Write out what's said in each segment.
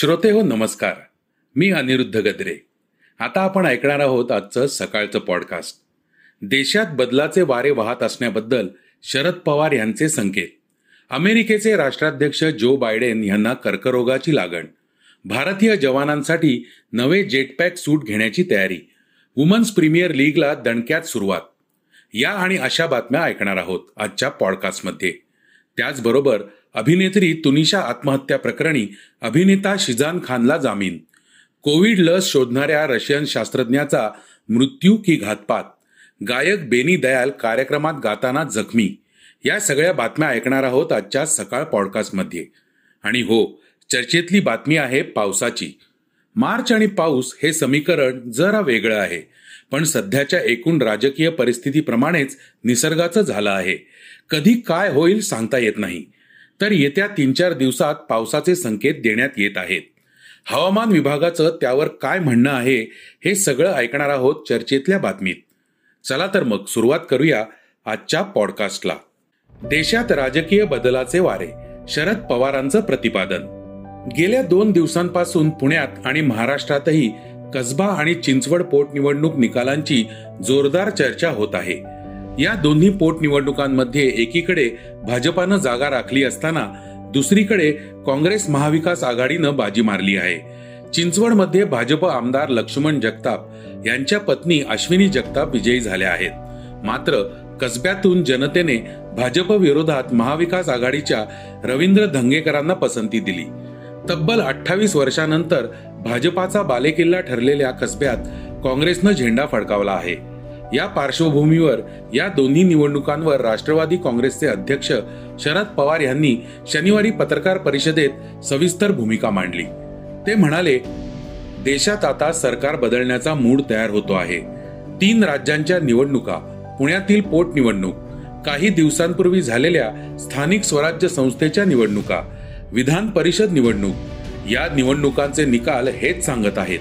श्रोते हो नमस्कार. मी अनिरुद्ध गद्रे. आता आपण ऐकणार आहोत आजचं सकाळचं पॉडकास्ट देशात बदलाचे वारे वाहत असण्याबद्दल शरद पवार यांचे संकेत. अमेरिकेचे राष्ट्राध्यक्ष जो बायडेन यांना कर्करोगाची लागण. भारतीय जवानांसाठी नवे जेटपॅक सूट घेण्याची तयारी. वुमन्स प्रीमियर लीगला दणक्यात सुरुवात. या आणि अशा बातम्या ऐकणार आहोत आजच्या पॉडकास्टमध्ये त्याचबरोबर अभिनेत्री तुनिशा आत्महत्या प्रकरणी अभिनेता शिजान खानला जामीन. कोविड लस शोधणाऱ्या रशियन शास्त्रज्ञाचा मृत्यू की घातपात. गायक बेनी दयाल कार्यक्रमात गाताना जखमी. या सगळ्या बातम्या ऐकणार आहोत आजच्या सकाळ पॉडकास्टमध्ये. आणि हो चर्चेतली बातमी आहे पावसाची. मार्च आणि पाऊस हे समीकरण जरा वेगळं आहे पण सध्याच्या एकूण राजकीय परिस्थितीप्रमाणेच निसर्गाचं झालं आहे. कधी काय होईल सांगता येत नाही. तर येत्या तीन चार दिवसात पावसाचे संकेत देण्यात येत आहेत. हवामान विभागाचं त्यावर काय म्हणणं आहे हे सगळं ऐकणार आहोत चर्चेतल्या बातमीत. चला तर मग सुरुवात करूया आजच्या पॉडकास्टला देशात राजकीय बदलाचे वारे शरद पवारांचं प्रतिपादन. गेल्या दोन दिवसांपासून पुण्यात आणि महाराष्ट्रातही कसबा आणि चिंचवड पोटनिवडणूक निकालांची जोरदार चर्चा होत आहे. या दोन्ही पोटनिवडणुकांमध्ये एकीकडे भाजपानं जागा राखली असताना दुसरीकडे काँग्रेस महाविकास आघाडीनं बाजी मारली आहे. चिंचवडमध्ये भाजप आमदार लक्ष्मण जगताप यांच्या पत्नी अश्विनी जगताप विजयी झाल्या आहेत. मात्र कसब्यातून जनतेने भाजप विरोधात महाविकास आघाडीच्या रवींद्र धंगेकरांना पसंती दिली. तब्बल अठ्ठावीस वर्षानंतर भाजपाचा बालेकिल्ला ठरलेल्या कसब्यात काँग्रेसनं झेंडा फडकावला आहे. या पार्श्वभूमीवर या दोन्ही निवडणुकांवर राष्ट्रवादी काँग्रेसचे अध्यक्ष शरद पवार यांनी शनिवारी पत्रकार परिषदेत सविस्तर भूमिका मांडली. ते म्हणाले देशात आता सरकार बदलण्याचा मूड तयार होतो आहे. तीन राज्यांच्या निवडणुका पुण्यातील पोटनिवडणूक काही दिवसांपूर्वी झालेल्या स्थानिक स्वराज्य संस्थेच्या निवडणुका विधान परिषद निवडणूक. या निवडणुकांचे निकाल हेच सांगत आहेत.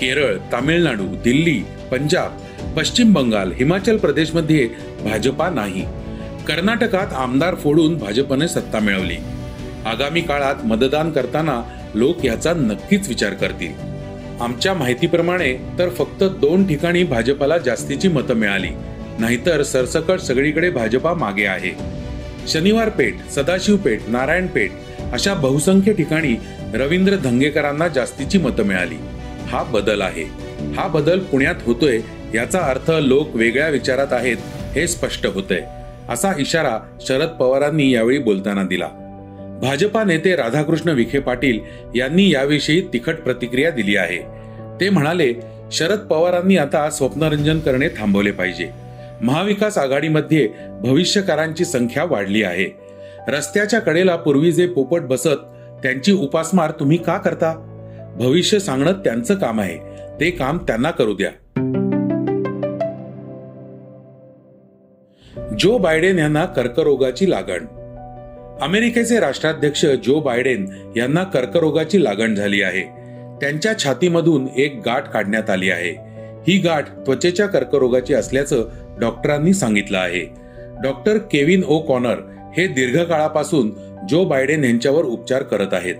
केरळ तामिळनाडू दिल्ली पंजाब पश्चिम बंगाल हिमाचल प्रदेशमध्ये भाजपा नाही. कर्नाटकात आमदार फोडून भाजपने सत्ता मिळवली. आगामी काळात मतदान करताना लोक याचा नक्कीच विचार करतील. आमच्या माहितीप्रमाणे तर फक्त दोन ठिकाणी भाजपाला जास्तीची मतं मिळाली. नाहीतर सरसकट सगळीकडे भाजपा मागे आहे. शनिवार पेठ सदाशिव पेठ नारायण पेठ अशा बहुसंख्य ठिकाणी रवींद्र धंगेकरांना जास्तीची मतं मिळाली. हा बदल आहे. हा बदल पुण्यात होतोय याचा अर्थ लोक वेगळ्या विचारात आहेत हे स्पष्ट होतंय. असा इशारा शरद पवारांनी यावेळी बोलताना दिला. भाजपा नेते राधाकृष्ण विखे पाटील यांनी याविषयी तिखट प्रतिक्रिया दिली आहे. ते म्हणाले शरद पवारांनी आता स्वप्नरंजन करणे थांबवले पाहिजे. महाविकास आघाडीमध्ये भविष्यकारांची संख्या वाढली आहे. रस्त्याच्या कडेला पूर्वी जे पोपट बसत त्यांची उपासमार तुम्ही का करता? भविष्य सांगणं त्यांचं काम आहे. ते काम त्यांना करू द्या. जो बायडेन यांना कर्करोगाची लागण. अमेरिकेचे राष्ट्राध्यक्ष जो बायडेन यांना कर्करोगाची लागण झाली आहे. त्यांच्या छातीमधून एक गाठ काढण्यात आली आहे. ही गाठ त्वचेच्या कर्करोगाची असल्याचं डॉक्टरांनी सांगितलं आहे. डॉक्टर केविन ओ कॉनर हे दीर्घकाळापासून जो बायडेन यांच्यावर उपचार करत आहेत.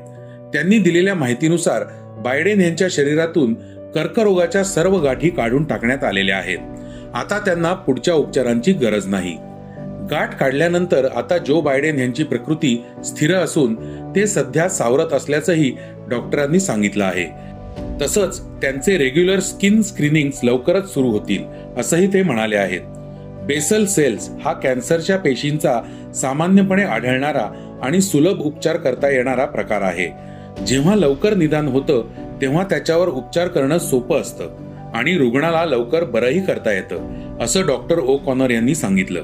त्यांनी दिलेल्या माहितीनुसार बायडेन यांच्या शरीरातून कर्करोगाच्या सर्व गाठी काढून टाकण्यात आलेल्या आहेत. आता त्यांना पुढच्या उपचारांची गरज नाही. गाठ काढल्यानंतर आता जो बायडेन यांची प्रकृती स्थिर असून ते सध्या सावरत असल्याचंही डॉक्टरांनी सांगितलं आहे. तसंच त्यांचे रेग्युलर स्किन स्क्रीनिंग लवकरच सुरू होतील असंही ते म्हणाले आहेत. बेसल सेल्स हा कॅन्सरच्या पेशींचा सामान्यपणे आढळणारा आणि सुलभ उपचार करता येणारा प्रकार आहे. जेव्हा लवकर निदान होतं तेव्हा त्याच्यावर उपचार करणं सोपं असतं आणि रुग्णाला लवकर बरंही करता येतं असं डॉक्टर ओ कॉनर यांनी सांगितलं.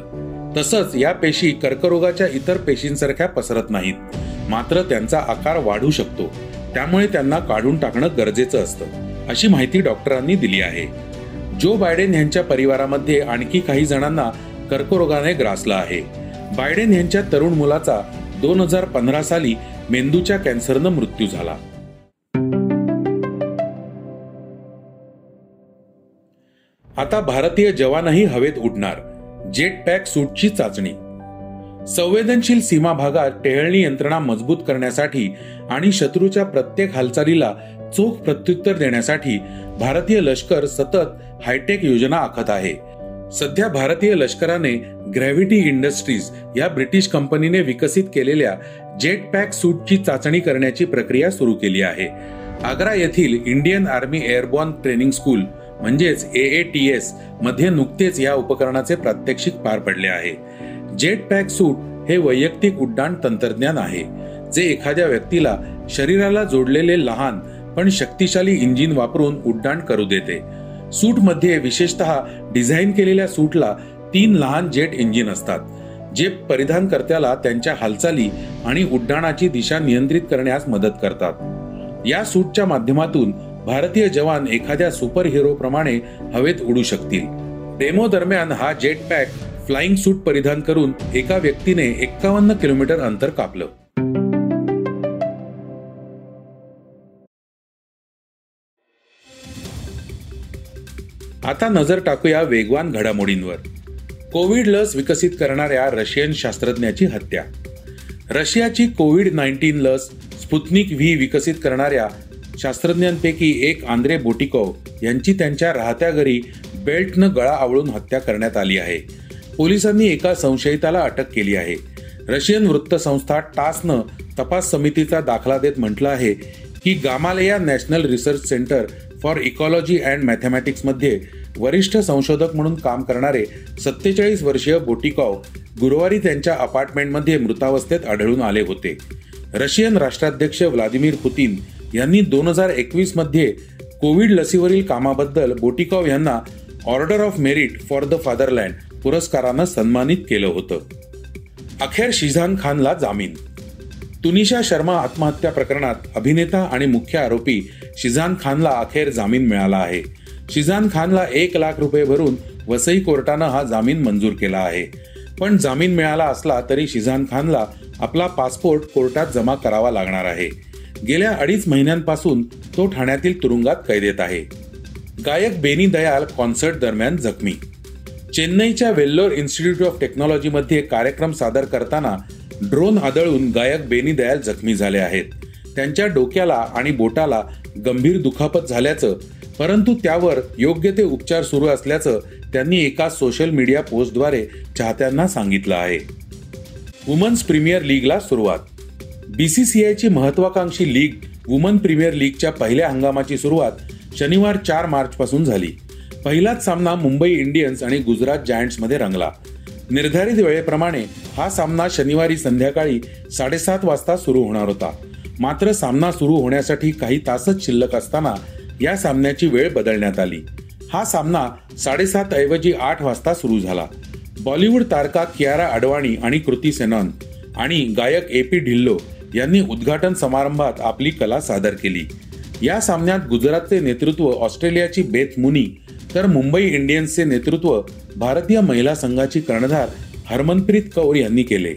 तसंच या पेशी कर्करोगाच्या इतर पेशींसारख्या पसरत नाहीत मात्र त्यांचा आकार वाढू शकतो. त्यामुळे त्यांना काढून टाकणं गरजेचं असतं अशी माहिती डॉक्टरांनी दिली आहे. जो बायडेन यांच्या परिवारामध्ये आणखी काही जणांना कर्करोगाने ग्रासला आहे. बायडेन यांच्या तरुण मुलाचा दोन हजार पंधरा साली मेंदूच्या कॅन्सरनं मृत्यू झाला. आता भारतीय जवानही हवेत उडणार. जेट पॅक सूटची चाचणी संवेदनशील सीमा भागात टेहळणी यंत्रणा मजबूत करण्यासाठी आणि शत्रूच्या प्रत्येक हालचालीला चोख प्रत्युत्तर देण्यासाठी भारतीय लष्कर सतत हायटेक योजना आखत आहे. सध्या भारतीय लष्कराने ग्रॅव्हिटी इंडस्ट्रीज या ब्रिटिश कंपनीने विकसित केलेल्या जेट पॅक सूटची चाचणी करण्याची प्रक्रिया सुरू केली आहे. आग्रा येथील Indian Army airborne training school म्हणजेच ए टी एसमध्ये नुकतेच या उपकरणाचे प्रात्यक्षिक पार पडले आहे. जेट पॅक सूट हे वैयक्तिक उड्डाण तंत्रज्ञान आहे जे एखाद्या व्यक्तीला शरीराला जोडलेले लहान पण शक्तिशाली इंजिन वापरून उड्डाण करू देते. सूटमध्ये विशेषतः डिझाईन केलेल्या सूटला तीन लहान जेट इंजिन असतात जे परिधानकर्त्याला त्यांच्या हालचाली आणि उड्डाणाची दिशा नियंत्रित करण्यास मदत करतात. या सूटच्या माध्यमातून भारतीय जवान एखाद्या सुपर हिरो प्रमाणे हवेत उडू शकतील. डेमो दरम्यान हा जेट पॅक फ्लाइंग सूट परिधान करून एका व्यक्तीने एक्कावन्न किलोमीटर अंतर कापलं. आता नजर टाकूया वेगवान घडामोडींवर. कोविड लस विकसित करणाऱ्या रशियन शास्त्रज्ञाची हत्या. रशियाची कोविड नाईन्टीन लस स्पुतनिक व्ही विकसित करणाऱ्या शास्त्रज्ञांपैकी एक आंद्रे बोटिकोव यांची त्यांच्या राहत्या घरी बेल्टनं गळा आवळून हत्या करण्यात आली आहे. पोलिसांनी एका संशयिताला अटक केली आहे. रशियन वृत्तसंस्था टासनं तपास समितीचा दाखला देत म्हटलं आहे की Gamaleya National Research Center for Ecology and मॅथमॅटिक्समध्ये वरिष्ठ संशोधक म्हणून काम करणारे सत्तेचाळीस वर्षीय बोटिकॉव गुरुवारी त्यांच्या अपार्टमेंटमध्ये मृतावस्थेत आढळून आले होते. रशियन राष्ट्राध्यक्ष व्लादिमीर पुतीन यांनी दोन हजार एकवीसमध्ये कोविड लसीवरील कामाबद्दल बोटिकॉव यांना Order of Merit for the Fatherland पुरस्कारानं सन्मानित केलं होतं. अखेर शिझान खानला जामीन. तुनिशा शर्मा आत्महत्या प्रकरणात अभिनेता आणि मुख्य आरोपी शिझान खानला अखेर जामीन मिळाला आहे. शिझान खानला एक लाख रुपये भरून वसई कोर्टानं हा जामीन मंजूर केला आहे. पण जामीन मिळाला असला तरी शिझान खानला आपला पासपोर्ट कोर्टात जमा करावा लागणार आहे. गेल्या अडीच महिन्यांपासून तो ठाण्यातील तुरुंगात कैदेत आहे. गायक बेनी दयाल कॉन्सर्ट दरम्यान जखमी चेन्नईच्या वेल्लोर इन्स्टिट्यूट ऑफ टेक्नॉलॉजीमध्ये कार्यक्रम सादर करताना ड्रोन आदळून गायक बेनी दयाल जखमी झाले आहेत. त्यांच्या डोक्याला आणि बोटाला गंभीर दुखापत झाल्याचं परंतु त्यावर योग्य ते उपचार सुरू असल्याचं त्यांनी एका सोशल मीडिया पोस्टद्वारे चाहत्यांना सांगितलं आहे. वुमन्स प्रीमियर लीगला सुरुवात. बी सी सी आयची महत्वाकांक्षी लीग वुमन प्रीमियर लीगच्या पहिल्या हंगामाची सुरुवात शनिवार चार मार्चपासून झाली. पहिलाच सामना मुंबई इंडियन्स आणि गुजरात जायंट्समध्ये रंगला. निर्धारित वेळेप्रमाणे हा सामना शनिवारी संध्याकाळी साडेसात वाजता सुरू होणार होता. मात्र सामना सुरू होण्यासाठी काही तासच शिल्लक असताना या सामन्याची वेळ बदलण्यात आली. हा सामना साडेसात ऐवजी आठ वाजता सुरू झाला. बॉलिवूड तारका कियारा अडवाणी आणि कृती सेनॉन आणि गायक ए पी ढिल्लो यांनी उद्घाटन समारंभात आपली कला सादर केली. या सामन्यात गुजरातचे नेतृत्व ऑस्ट्रेलियाची बेथ मुनी तर मुंबई इंडियन्सचे नेतृत्व भारतीय महिला संघाची कर्णधार हरमनप्रीत कौर यांनी केले.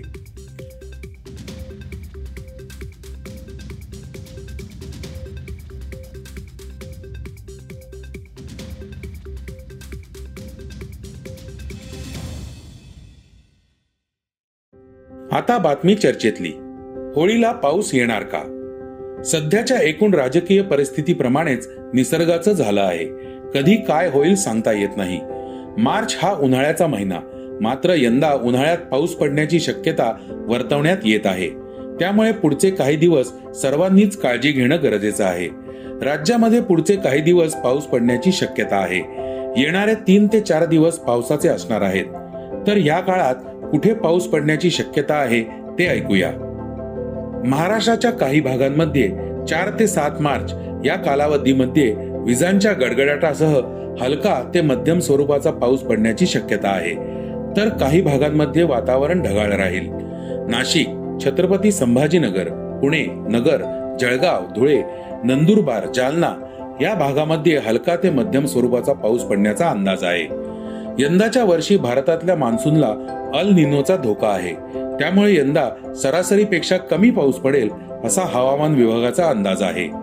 आता बातमी चर्चेतली. होळीला पाऊस येणार का? सध्याच्या एकूण राजकीय परिस्थितीप्रमाणेच निसर्गाचं झालं आहे. कधी काय होईल सांगता येत नाही. मार्च हा उन्हाळ्याचा महिना. मात्र यंदा उन्हाळ्यात पाऊस पडण्याची शक्यता वर्तवण्यात येत आहे. त्यामुळे पुढचे काही दिवस सर्वांनीच काळजी घेणं गरजेचं आहे. राज्यामध्ये पुढचे काही दिवस पाऊस पडण्याची शक्यता आहे. येणारे तीन ते चार दिवस पावसाचे असणार आहेत. तर या काळात कुठे पाऊस पडण्याची शक्यता आहे ते ऐकूया. महाराष्ट्राच्या काही भागांमध्ये चार ते सात मार्च या कालावधीमध्ये विजांच्या गडगडाटासह हलका ते मध्यम स्वरूपाचा पाऊस पडण्याची शक्यता आहे. तर काही भागांमध्ये वातावरण ढगाळ राहील. नाशिक छत्रपती संभाजीनगर पुणे नगर जळगाव धुळे नंदुरबार जालना या भागामध्ये हलका ते मध्यम स्वरूपाचा पाऊस पडण्याचा अंदाज आहे. यंदाच्या वर्षी भारतातल्या मान्सूनला अल निनोचा धोका आहे. त्यामुळे यंदा सरासरीपेक्षा कमी पाऊस पडेल असा हवामान विभागाचा अंदाज आहे.